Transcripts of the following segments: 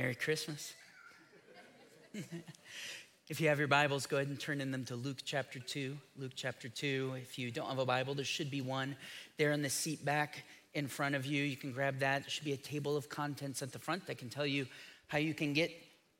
Merry Christmas. if you have your Bibles, go ahead and turn in them to Luke chapter 2. Luke chapter 2. If you don't have a Bible, there should be one there in the seat back in front of you. You can grab that. There should be a table of contents at the front that can tell you how you can get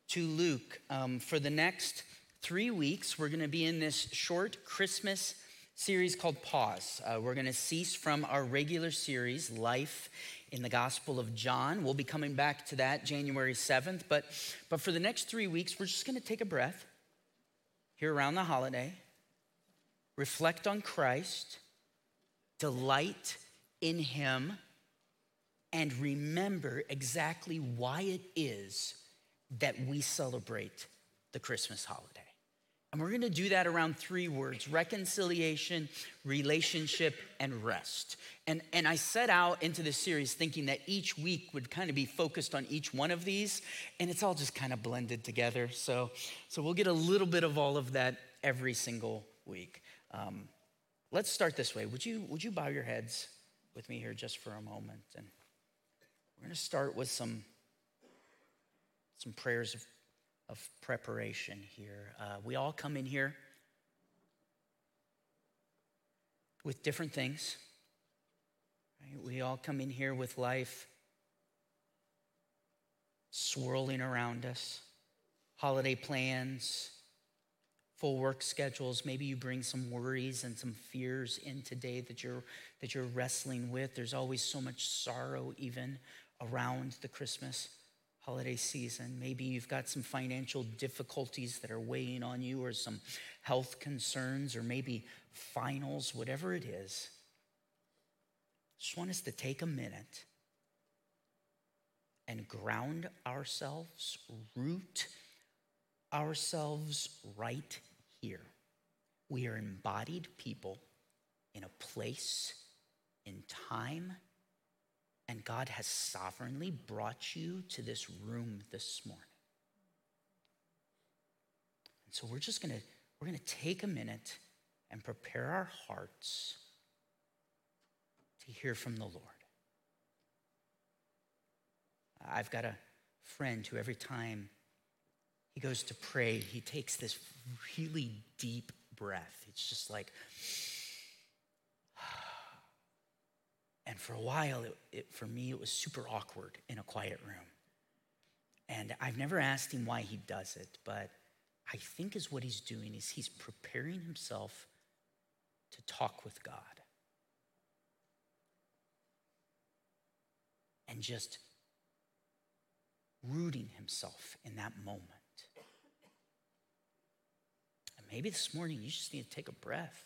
to Luke. Um, for the next three weeks, we're going to be in this short Christmas series called Pause. Uh, we're going to cease from our regular series, Life in the Gospel of John. We'll be coming back to that January 7th, but, but for the next three weeks, we're just going to take a breath here around the holiday, reflect on Christ, delight in Him, and remember exactly why it is that we celebrate the Christmas holiday. And we're going to do that around three words reconciliation, relationship, and rest. And, and I set out into this series thinking that each week would kind of be focused on each one of these, and it's all just kind of blended together. So, so we'll get a little bit of all of that every single week. Um, let's start this way. Would you, would you bow your heads with me here just for a moment? And we're going to start with some, some prayers of of preparation here. Uh, we all come in here with different things. Right? We all come in here with life swirling around us, holiday plans, full work schedules. Maybe you bring some worries and some fears in today that you're that you're wrestling with. There's always so much sorrow even around the Christmas holiday season. Maybe you've got some financial difficulties that are weighing on you, or some health concerns, or maybe finals, whatever it is. Just want us to take a minute and ground ourselves, root ourselves right here. We are embodied people in a place, in time, and God has sovereignly brought you to this room this morning. And so we're just going to we're going to take a minute and prepare our hearts to hear from the Lord. I've got a friend who every time he goes to pray, he takes this really deep breath. It's just like And for a while, it, it, for me, it was super awkward in a quiet room. And I've never asked him why he does it, but I think is what he's doing is he's preparing himself to talk with God. And just rooting himself in that moment. And maybe this morning you just need to take a breath.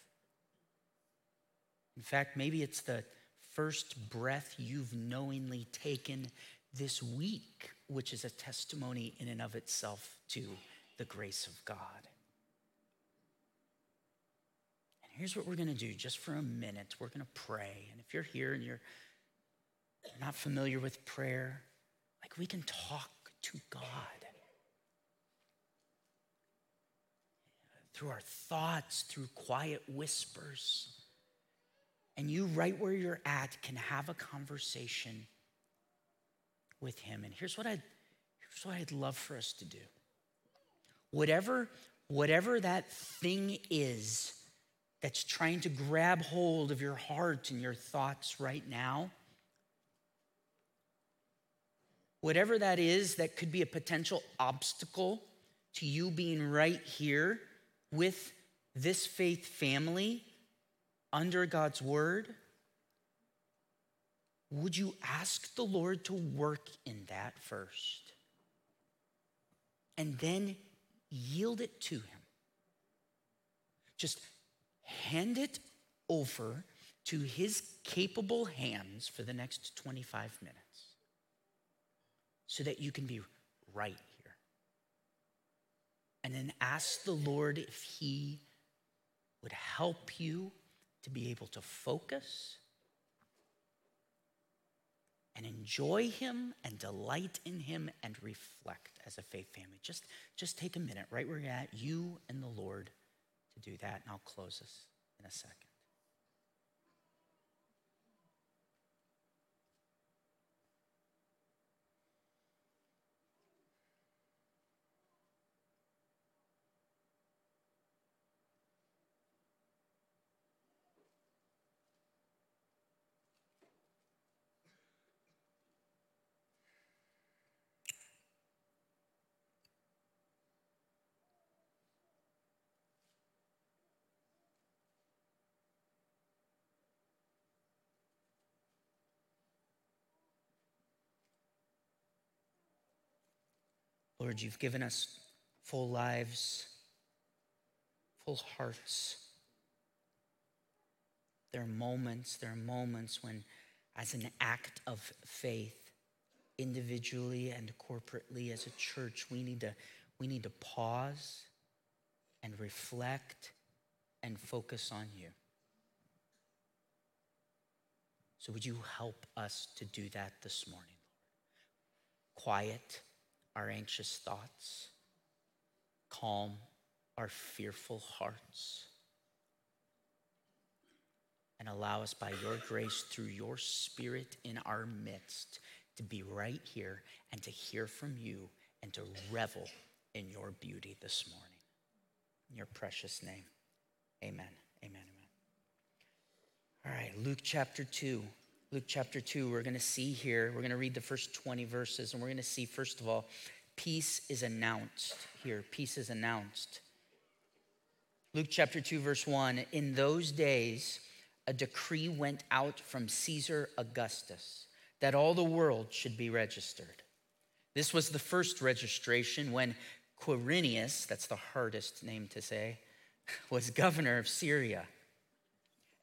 In fact, maybe it's the first breath you've knowingly taken this week, which is a testimony in and of itself to the grace of God. And here's what we're going to do just for a minute. We're going to pray. And if you're here and you're not familiar with prayer, like we can talk to God through our thoughts, through quiet whispers and you, right where you're at, can have a conversation with Him. And here's what I'd, here's what I'd love for us to do. Whatever, whatever that thing is that's trying to grab hold of your heart and your thoughts right now, whatever that is that could be a potential obstacle to you being right here with this faith family under God's word, would you ask the Lord to work in that first? And then yield it to Him. Just hand it over to His capable hands for the next 25 minutes so that you can be right here. And then ask the Lord if He would help you to be able to focus and enjoy him and delight in him and reflect as a faith family. Just, just take a minute right where you're at, you and the Lord, to do that, and I'll close this in a second. Lord, you've given us full lives, full hearts. There are moments, there are moments when, as an act of faith, individually and corporately as a church, we need to, we need to pause and reflect and focus on you. So, would you help us to do that this morning, Lord? Quiet our anxious thoughts, calm our fearful hearts, and allow us by your grace, through your spirit in our midst, to be right here and to hear from you and to revel in your beauty this morning. In your precious name, amen. Amen. Amen. All right, Luke chapter 2. Luke chapter 2, we're going to see here, we're going to read the first 20 verses, and we're going to see, first of all, peace is announced here. Peace is announced. Luke chapter 2, verse 1 In those days, a decree went out from Caesar Augustus that all the world should be registered. This was the first registration when Quirinius, that's the hardest name to say, was governor of Syria.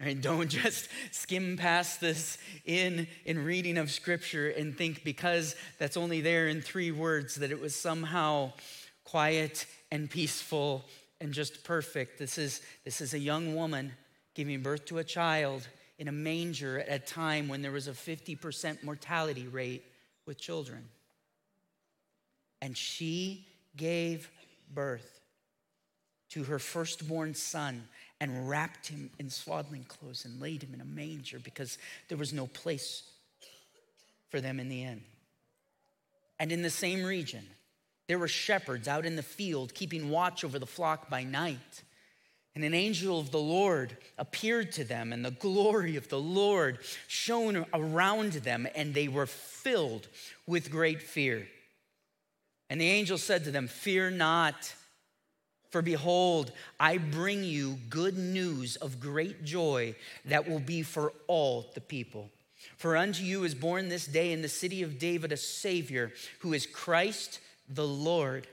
Right? Don't just skim past this in, in reading of scripture and think because that's only there in three words that it was somehow quiet and peaceful and just perfect. This is, this is a young woman giving birth to a child in a manger at a time when there was a 50% mortality rate with children. And she gave birth to her firstborn son and wrapped him in swaddling clothes and laid him in a manger because there was no place for them in the inn. And in the same region, there were shepherds out in the field keeping watch over the flock by night. And an angel of the Lord appeared to them, and the glory of the Lord shone around them, and they were filled with great fear. And the angel said to them, Fear not. For behold, I bring you good news of great joy that will be for all the people. For unto you is born this day in the city of David a Savior who is Christ the Lord.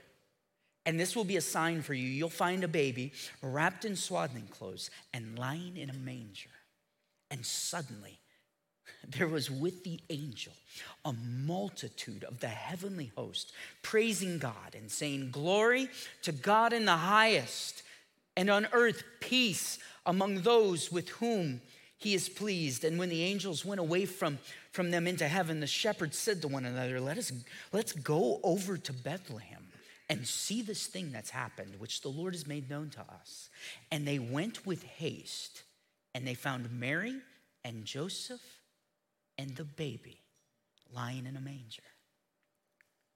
And this will be a sign for you. You'll find a baby wrapped in swaddling clothes and lying in a manger. And suddenly, there was with the angel a multitude of the heavenly host praising God and saying, Glory to God in the highest, and on earth peace among those with whom he is pleased. And when the angels went away from, from them into heaven, the shepherds said to one another, Let us let's go over to Bethlehem and see this thing that's happened, which the Lord has made known to us. And they went with haste, and they found Mary and Joseph and the baby lying in a manger.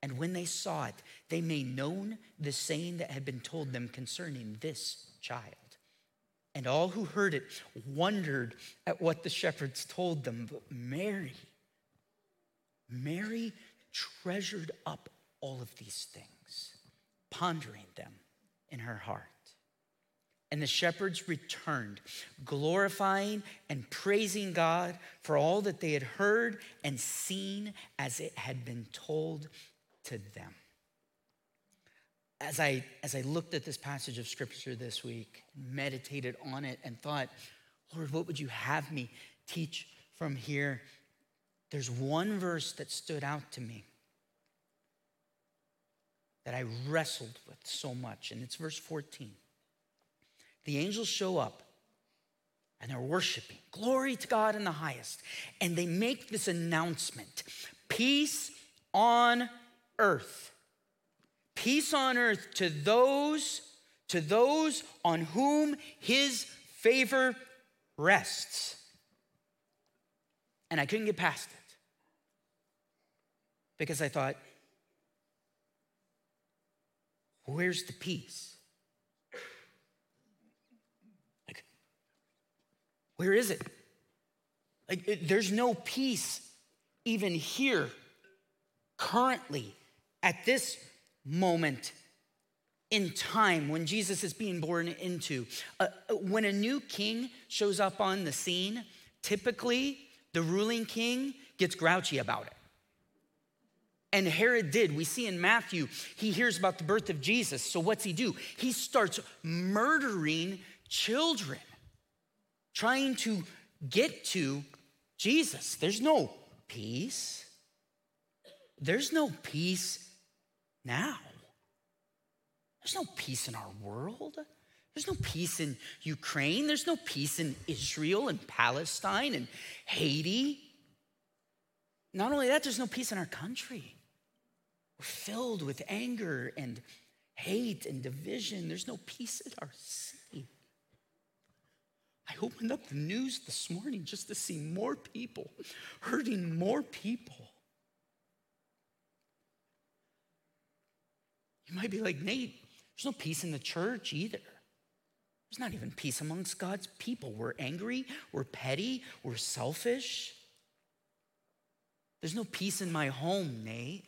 And when they saw it, they made known the saying that had been told them concerning this child. And all who heard it wondered at what the shepherds told them. But Mary, Mary treasured up all of these things, pondering them in her heart. And the shepherds returned, glorifying and praising God for all that they had heard and seen as it had been told to them. As I, as I looked at this passage of scripture this week, meditated on it, and thought, Lord, what would you have me teach from here? There's one verse that stood out to me that I wrestled with so much, and it's verse 14 the angels show up and they're worshiping. Glory to God in the highest. And they make this announcement peace on earth. Peace on earth to those to those on whom his favor rests. And I couldn't get past it. Because I thought, where's the peace? Where is it? Like, it, there's no peace even here, currently, at this moment in time when Jesus is being born into. Uh, when a new king shows up on the scene, typically the ruling king gets grouchy about it. And Herod did. We see in Matthew, he hears about the birth of Jesus. So what's he do? He starts murdering children, trying to get to Jesus. There's no peace. There's no peace now. There's no peace in our world. There's no peace in Ukraine. There's no peace in Israel and Palestine and Haiti. Not only that, there's no peace in our country. We're filled with anger and hate and division. There's no peace in our city. I opened up the news this morning just to see more people hurting more people. You might be like, Nate, there's no peace in the church either. There's not even peace amongst God's people. We're angry, we're petty, we're selfish. There's no peace in my home, Nate.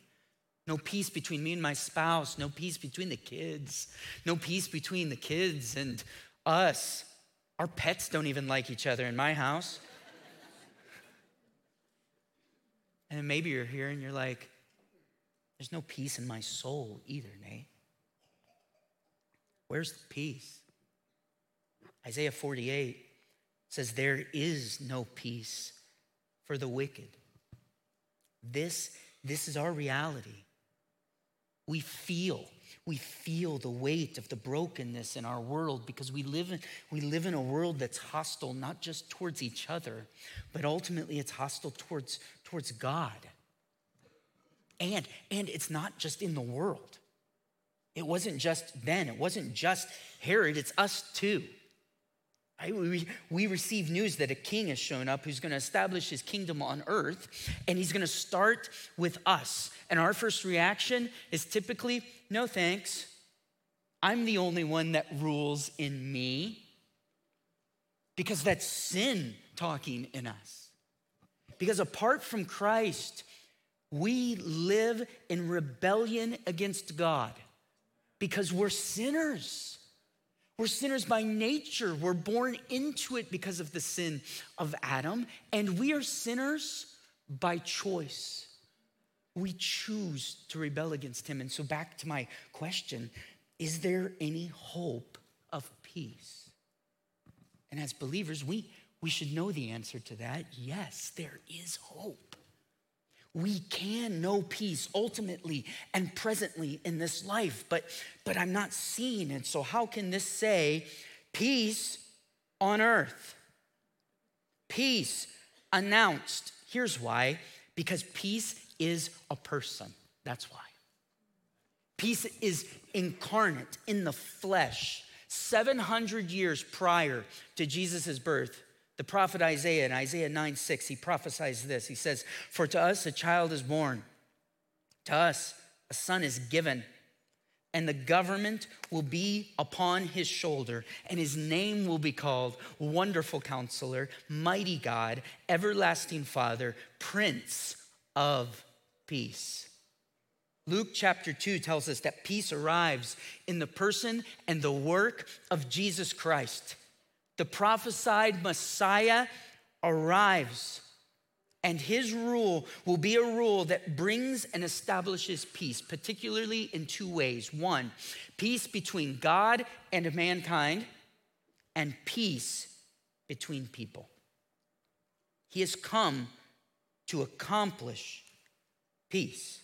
No peace between me and my spouse, no peace between the kids, no peace between the kids and us. Our pets don't even like each other in my house. and maybe you're here and you're like, there's no peace in my soul either, Nate. Where's the peace? Isaiah 48 says, There is no peace for the wicked. This, this is our reality. We feel, we feel the weight of the brokenness in our world because we live in, we live in a world that's hostile not just towards each other, but ultimately it's hostile towards, towards God. And, and it's not just in the world. It wasn't just then, it wasn't just Herod, it's us too. We, we receive news that a king has shown up who's going to establish his kingdom on earth, and he's going to start with us. And our first reaction is typically, no thanks. I'm the only one that rules in me. Because that's sin talking in us. Because apart from Christ, we live in rebellion against God because we're sinners. We're sinners by nature. We're born into it because of the sin of Adam, and we are sinners by choice. We choose to rebel against him. And so, back to my question is there any hope of peace? And as believers, we, we should know the answer to that. Yes, there is hope we can know peace ultimately and presently in this life, but, but I'm not seeing it. So, how can this say peace on earth? Peace announced. Here's why because peace is a person. That's why. Peace is incarnate in the flesh. 700 years prior to Jesus' birth, the prophet Isaiah in Isaiah 9 6, he prophesies this. He says, For to us a child is born, to us a son is given, and the government will be upon his shoulder, and his name will be called Wonderful Counselor, Mighty God, Everlasting Father, Prince of Peace. Luke chapter 2 tells us that peace arrives in the person and the work of Jesus Christ the prophesied Messiah arrives. And his rule will be a rule that brings and establishes peace, particularly in two ways. One, peace between God and mankind, and peace between people. He has come to accomplish peace.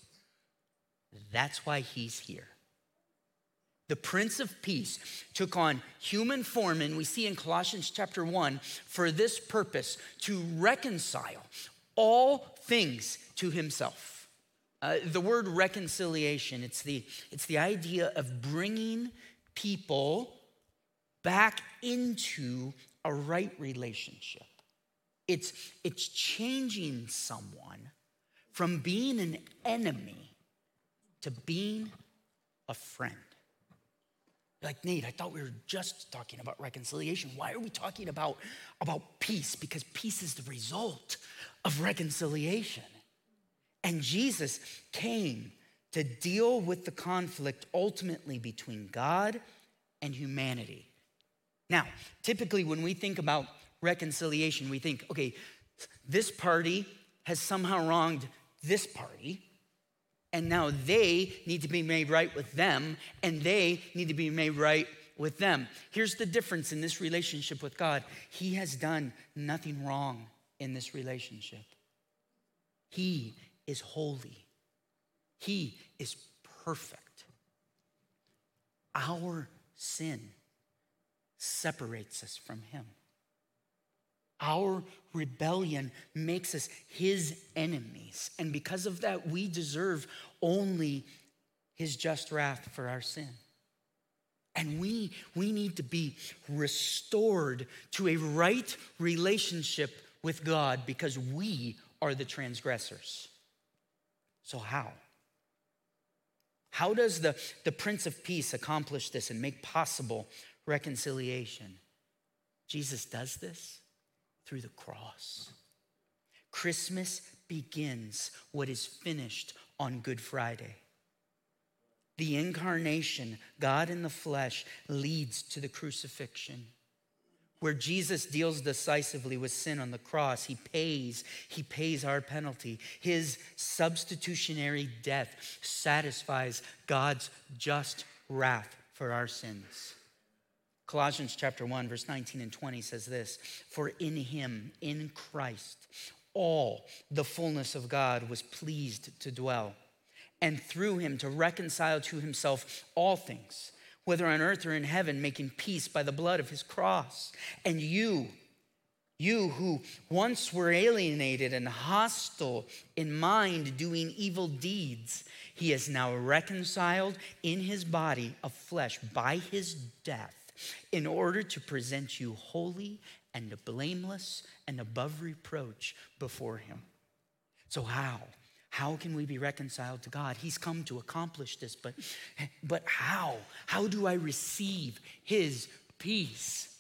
That's why he's here the Prince of Peace, took on human form, and we see in Colossians chapter 1 for this purpose to reconcile all things to himself. Uh, the word reconciliation, it's the, it's the idea of bringing people back into a right relationship. It's, it's changing someone from being an enemy to being a friend. Like, Nate, I thought we were just talking about reconciliation. Why are we talking about, about peace? Because peace is the result of reconciliation. And Jesus came to deal with the conflict ultimately between God and humanity. Now, typically when we think about reconciliation, we think, okay, this party has somehow wronged this party, and now they need to be made right with them, and they need to be made right with them. Here's the difference in this relationship with God He has done nothing wrong in this relationship. He is holy, He is perfect. Our sin separates us from Him. Our rebellion makes us his enemies. And because of that, we deserve only his just wrath for our sin. And we, we need to be restored to a right relationship with God because we are the transgressors. So, how? How does the, the Prince of Peace accomplish this and make possible reconciliation? Jesus does this through the cross. Christmas begins what is finished on Good Friday. The incarnation, God in the flesh, leads to the crucifixion. Where Jesus deals decisively with sin on the cross, he pays, he pays our penalty. His substitutionary death satisfies God's just wrath for our sins. Colossians chapter 1, verse 19 and 20 says this For in him, in Christ, all the fullness of God was pleased to dwell, and through him to reconcile to himself all things, whether on earth or in heaven, making peace by the blood of his cross. And you, you who once were alienated and hostile in mind, doing evil deeds, he is now reconciled in his body of flesh by his death in order to present you holy and blameless and above reproach before Him. So, how? How can we be reconciled to God? He's come to accomplish this, but, but how? How do I receive His peace?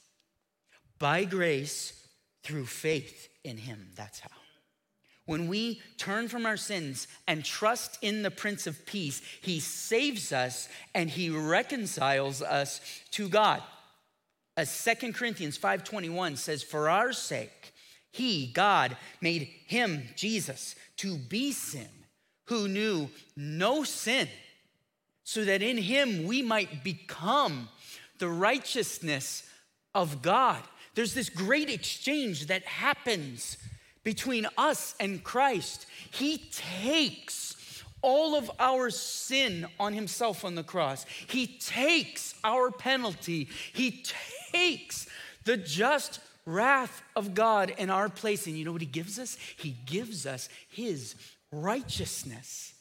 By grace through faith in Him. That's how. When we turn from our sins and trust in the Prince of Peace, He saves us and He reconciles us to God. As 2 Corinthians 5:21 says, "For our sake, he, God, made him, Jesus, to be sin, who knew no sin, so that in him we might become the righteousness of God." There's this great exchange that happens between us and Christ. He takes all of our sin on himself on the cross. He takes our penalty. He takes the just wrath of God in our place. And you know what he gives us? He gives us his righteousness.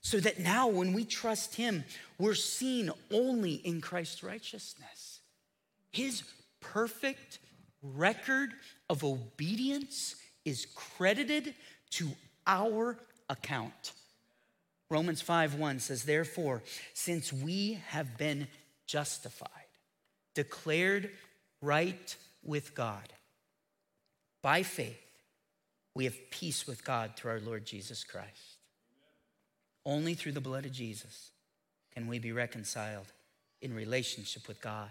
So that now when we trust him, we're seen only in Christ's righteousness. His perfect record of obedience is credited to our account. Romans 5 1 says, Therefore, since we have been justified, declared right with God, by faith, we have peace with God through our Lord Jesus Christ. Only through the blood of Jesus can we be reconciled in relationship with God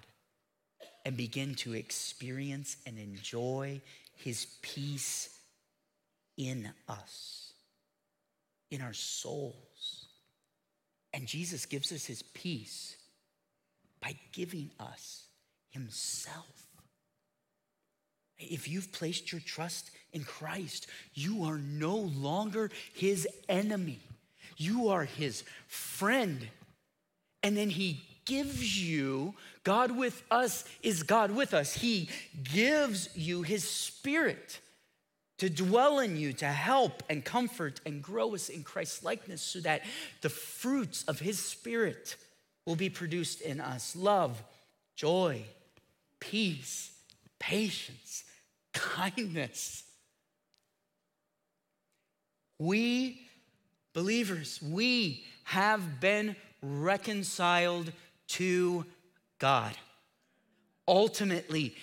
and begin to experience and enjoy his peace in us, in our souls. And Jesus gives us his peace by giving us himself. If you've placed your trust in Christ, you are no longer his enemy. You are his friend. And then he gives you, God with us is God with us. He gives you his spirit to dwell in you, to help and comfort and grow us in Christ's likeness so that the fruits of his spirit will be produced in us love, joy, peace, patience, kindness. We, believers, we have been reconciled to God. Ultimately,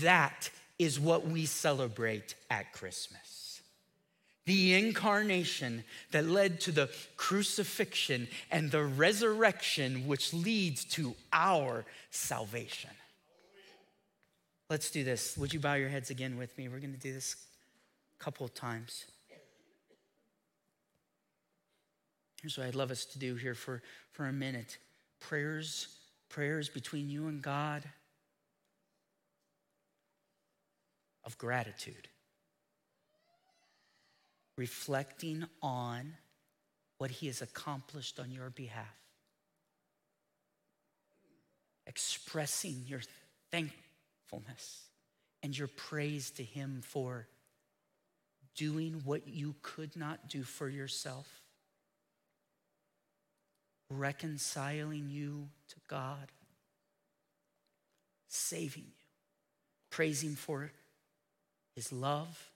that is what we celebrate at Christmas. The incarnation that led to the crucifixion and the resurrection, which leads to our salvation. Let's do this. Would you bow your heads again with me? We're going to do this a couple of times. Here's what I'd love us to do here for, for a minute prayers, prayers between you and God of gratitude, reflecting on what He has accomplished on your behalf, expressing your thankfulness and your praise to Him for doing what you could not do for yourself, reconciling you to God, saving you, praising for his love.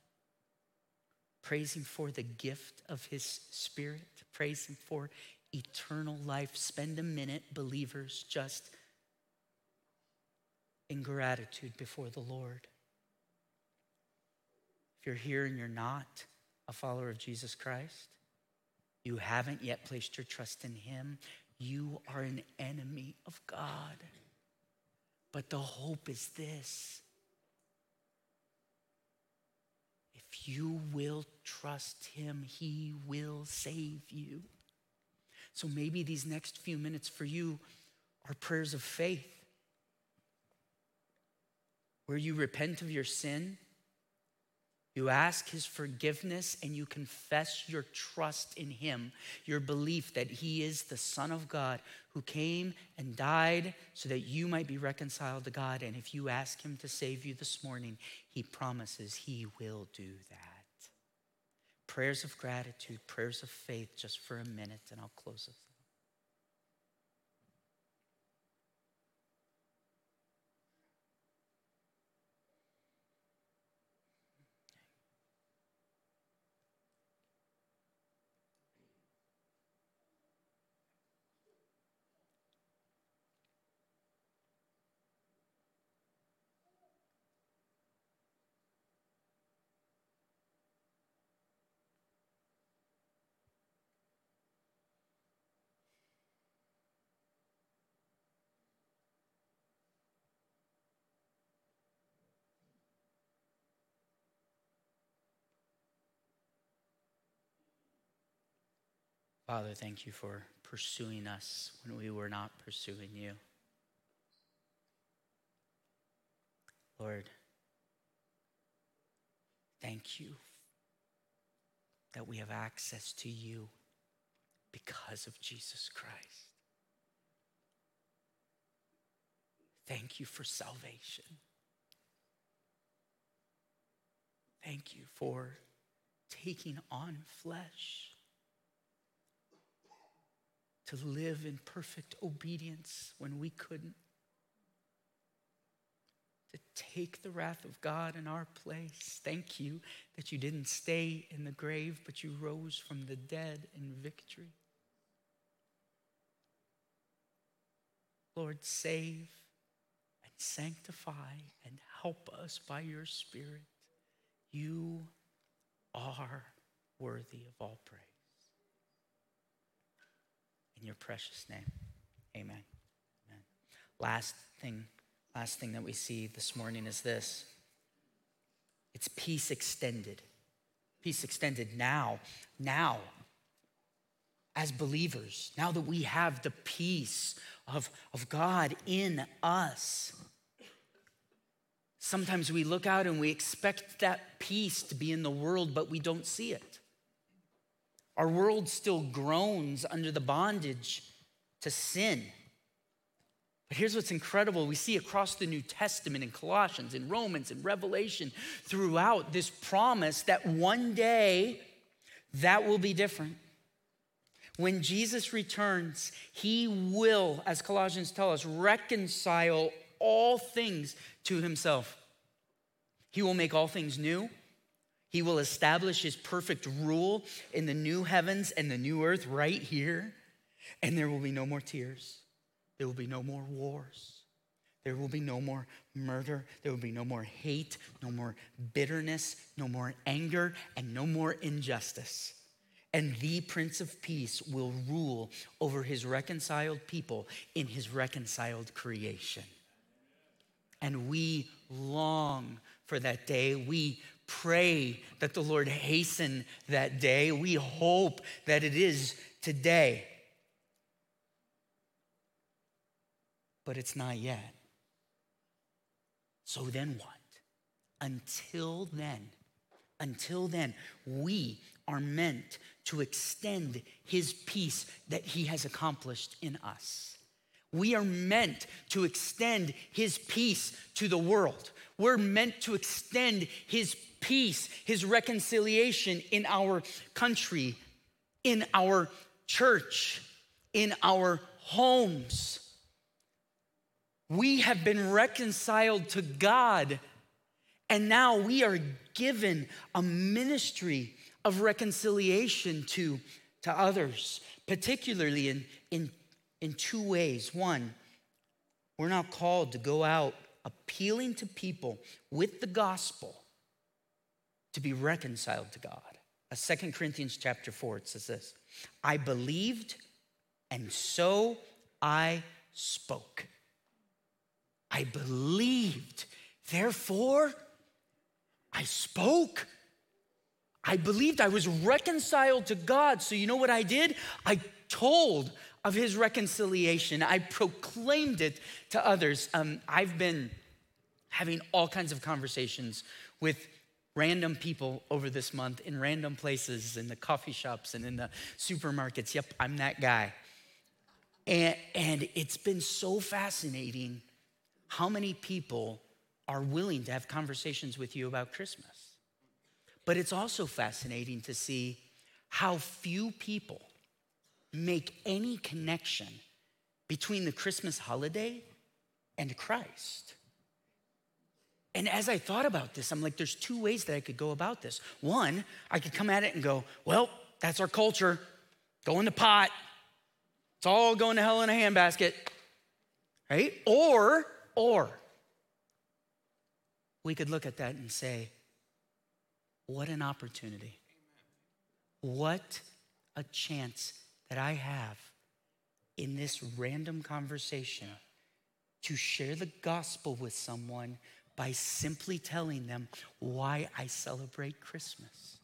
Praise him for the gift of his spirit. Praise him for eternal life. Spend a minute, believers, just in gratitude before the Lord. If you're here and you're not a follower of Jesus Christ, you haven't yet placed your trust in him, you are an enemy of God. But the hope is this If you will trust him, he will save you. So maybe these next few minutes for you are prayers of faith, where you repent of your sin you ask his forgiveness and you confess your trust in him, your belief that he is the Son of God who came and died so that you might be reconciled to God. And if you ask him to save you this morning, he promises he will do that. Prayers of gratitude, prayers of faith, just for a minute, and I'll close it. Father, thank you for pursuing us when we were not pursuing you. Lord, thank you that we have access to you because of Jesus Christ. Thank you for salvation. Thank you for taking on flesh to live in perfect obedience when we couldn't, to take the wrath of God in our place. Thank you that you didn't stay in the grave, but you rose from the dead in victory. Lord, save and sanctify and help us by your Spirit. You are worthy of all praise. In your precious name, amen. amen. Last thing, last thing that we see this morning is this it's peace extended. Peace extended now, now, as believers, now that we have the peace of, of God in us. Sometimes we look out and we expect that peace to be in the world, but we don't see it. Our world still groans under the bondage to sin. But here's what's incredible we see across the New Testament in Colossians, in Romans, in Revelation, throughout this promise that one day that will be different. When Jesus returns, he will, as Colossians tell us, reconcile all things to himself. He will make all things new. He will establish his perfect rule in the new heavens and the new earth right here. And there will be no more tears. There will be no more wars. There will be no more murder. There will be no more hate, no more bitterness, no more anger, and no more injustice. And the Prince of Peace will rule over his reconciled people in his reconciled creation. And we long for that day. We pray that the Lord hasten that day. We hope that it is today. But it's not yet. So then what? Until then, until then, we are meant to extend his peace that he has accomplished in us. We are meant to extend his peace to the world. We're meant to extend his peace, his reconciliation in our country, in our church, in our homes. We have been reconciled to God, and now we are given a ministry of reconciliation to, to others, particularly in, in, in two ways. One, we're not called to go out appealing to people with the gospel to be reconciled to God. Uh, Second Corinthians chapter 4, it says this I believed, and so I spoke. I believed. Therefore, I spoke. I believed I was reconciled to God. So, you know what I did? I told of his reconciliation, I proclaimed it to others. Um, I've been having all kinds of conversations with random people over this month in random places, in the coffee shops and in the supermarkets. Yep, I'm that guy. And, and it's been so fascinating how many people are willing to have conversations with you about Christmas. But it's also fascinating to see how few people make any connection between the Christmas holiday and Christ. And as I thought about this, I'm like, there's two ways that I could go about this. One, I could come at it and go, well, that's our culture. Go in the pot. It's all going to hell in a handbasket. Right? Or or we could look at that and say, what an opportunity. What a chance that I have in this random conversation to share the gospel with someone by simply telling them why I celebrate Christmas.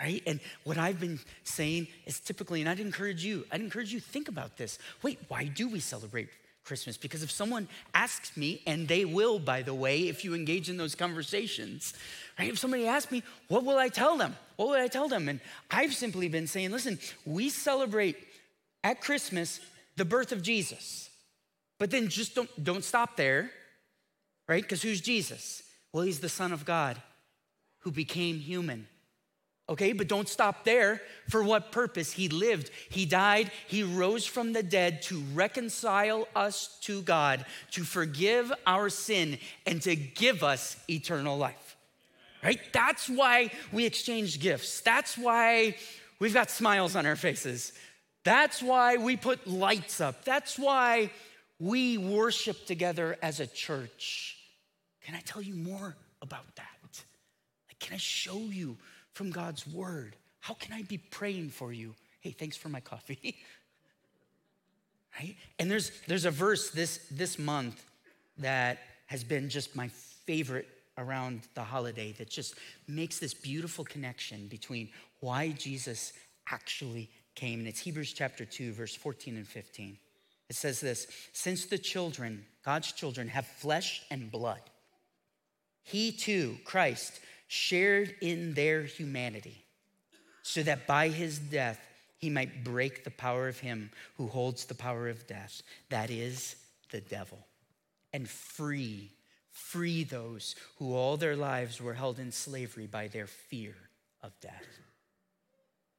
Right? And what I've been saying is typically, and I'd encourage you, I'd encourage you think about this. Wait, why do we celebrate Christmas because if someone asks me, and they will, by the way, if you engage in those conversations, right? If somebody asks me, what will I tell them? What will I tell them? And I've simply been saying, listen, we celebrate at Christmas the birth of Jesus. But then just don't, don't stop there, right? Because who's Jesus? Well, he's the Son of God who became human Okay, but don't stop there. For what purpose? He lived, he died, he rose from the dead to reconcile us to God, to forgive our sin, and to give us eternal life. Right? That's why we exchange gifts. That's why we've got smiles on our faces. That's why we put lights up. That's why we worship together as a church. Can I tell you more about that? can I show you from God's word? How can I be praying for you? Hey, thanks for my coffee. right? And there's there's a verse this this month that has been just my favorite around the holiday that just makes this beautiful connection between why Jesus actually came. And it's Hebrews chapter 2, verse 14 and 15. It says this Since the children, God's children, have flesh and blood, he too, Christ, shared in their humanity, so that by his death he might break the power of him who holds the power of death, that is, the devil, and free, free those who all their lives were held in slavery by their fear of death.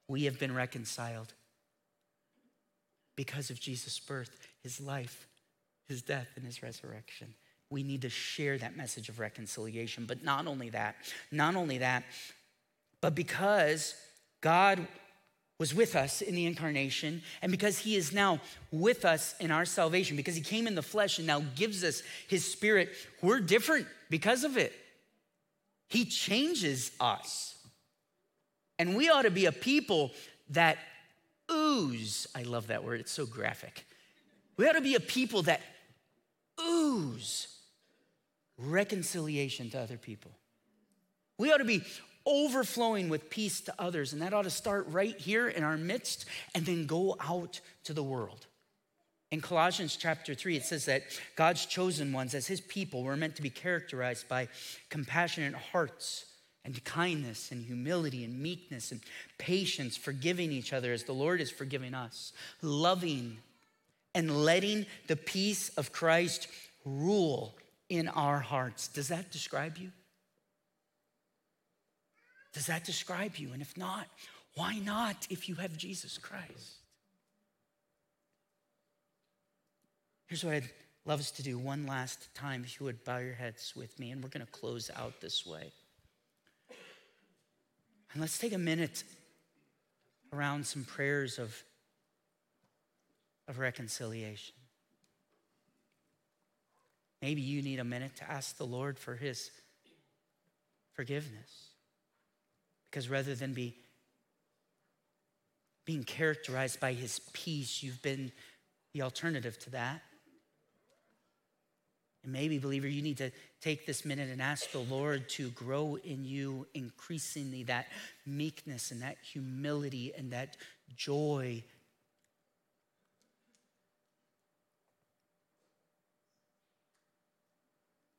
We have been reconciled because of Jesus' birth, his life, his death, and his resurrection we need to share that message of reconciliation. But not only that, not only that, but because God was with us in the incarnation, and because he is now with us in our salvation, because he came in the flesh and now gives us his spirit, we're different because of it. He changes us. And we ought to be a people that ooze. I love that word, it's so graphic. We ought to be a people that ooze reconciliation to other people. We ought to be overflowing with peace to others, and that ought to start right here in our midst and then go out to the world. In Colossians chapter 3, it says that God's chosen ones, as his people, were meant to be characterized by compassionate hearts and kindness and humility and meekness and patience, forgiving each other as the Lord is forgiving us, loving and letting the peace of Christ rule in our hearts. Does that describe you? Does that describe you? And if not, why not if you have Jesus Christ? Here's what I'd love us to do one last time, if you would bow your heads with me, and we're going to close out this way. And let's take a minute around some prayers of, of reconciliation. Maybe you need a minute to ask the Lord for his forgiveness. Because rather than be being characterized by his peace, you've been the alternative to that. And maybe, believer, you need to take this minute and ask the Lord to grow in you increasingly that meekness and that humility and that joy.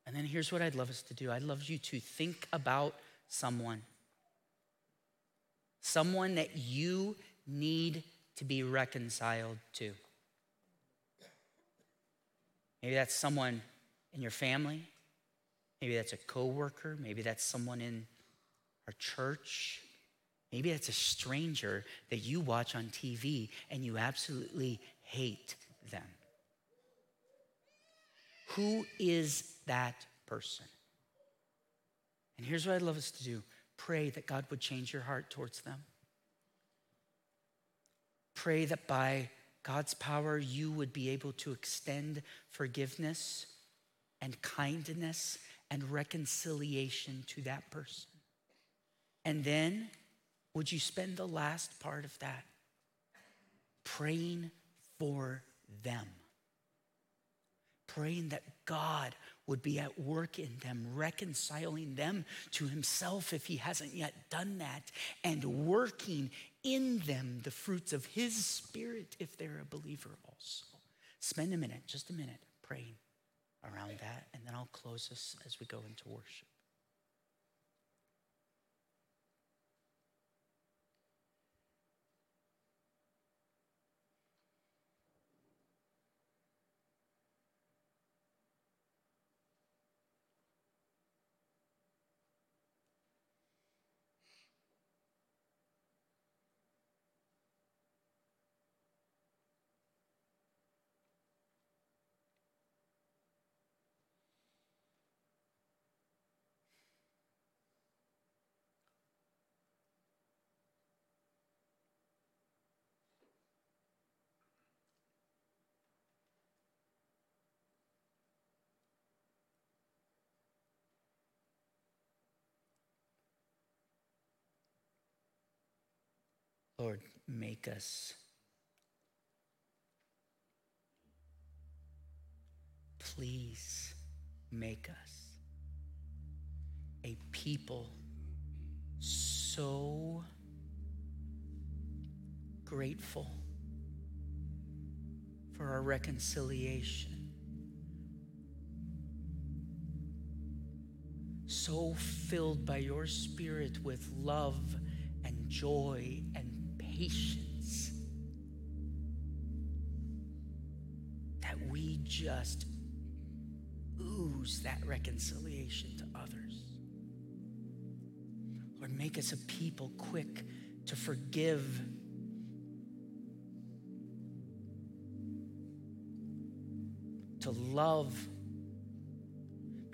And then here's what I'd love us to do I'd love you to think about someone, someone that you need to be reconciled to. Maybe that's someone in your family. Maybe that's a coworker. Maybe that's someone in our church. Maybe that's a stranger that you watch on TV and you absolutely hate them. Who is that person? And here's what I'd love us to do pray that God would change your heart towards them. Pray that by God's power, you would be able to extend forgiveness and kindness and reconciliation to that person. And then, would you spend the last part of that praying for them? Praying that God would be at work in them, reconciling them to Himself if He hasn't yet done that, and working in them the fruits of His Spirit if they're a believer also. Spend a minute, just a minute, praying around that, and then I'll close us as we go into worship. Lord, make us. Please make us a people so grateful for our reconciliation, so filled by your Spirit with love and joy and patience that we just ooze that reconciliation to others. Lord, make us a people quick to forgive. To love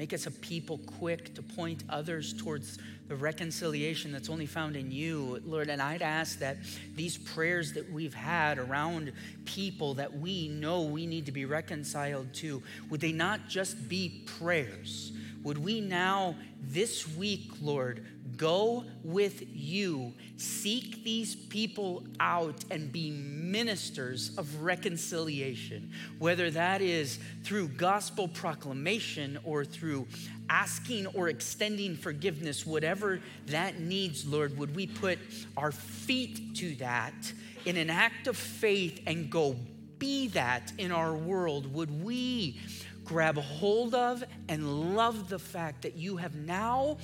Make us a people quick to point others towards the reconciliation that's only found in you, Lord. And I'd ask that these prayers that we've had around people that we know we need to be reconciled to, would they not just be prayers? Would we now, this week, Lord, go with you, seek these people out, and be ministers of reconciliation, whether that is through gospel proclamation or through asking or extending forgiveness, whatever that needs, Lord, would we put our feet to that in an act of faith and go be that in our world? Would we grab hold of and love the fact that you have now?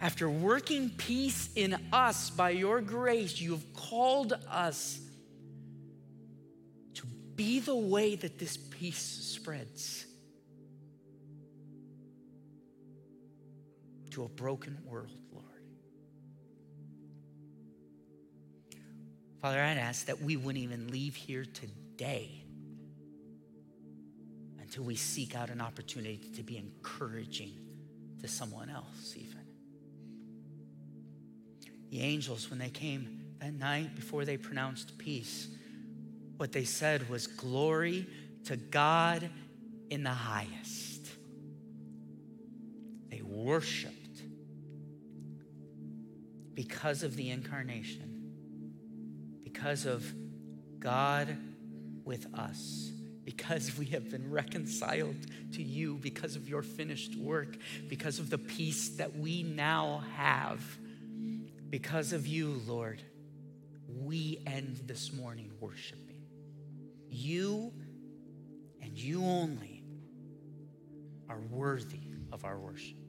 After working peace in us by your grace, you have called us to be the way that this peace spreads to a broken world, Lord. Father, I'd ask that we wouldn't even leave here today until we seek out an opportunity to be encouraging to someone else, even the angels, when they came that night before they pronounced peace, what they said was, Glory to God in the highest. They worshiped because of the incarnation, because of God with us, because we have been reconciled to you, because of your finished work, because of the peace that we now have because of you, Lord, we end this morning worshiping. You and you only are worthy of our worship.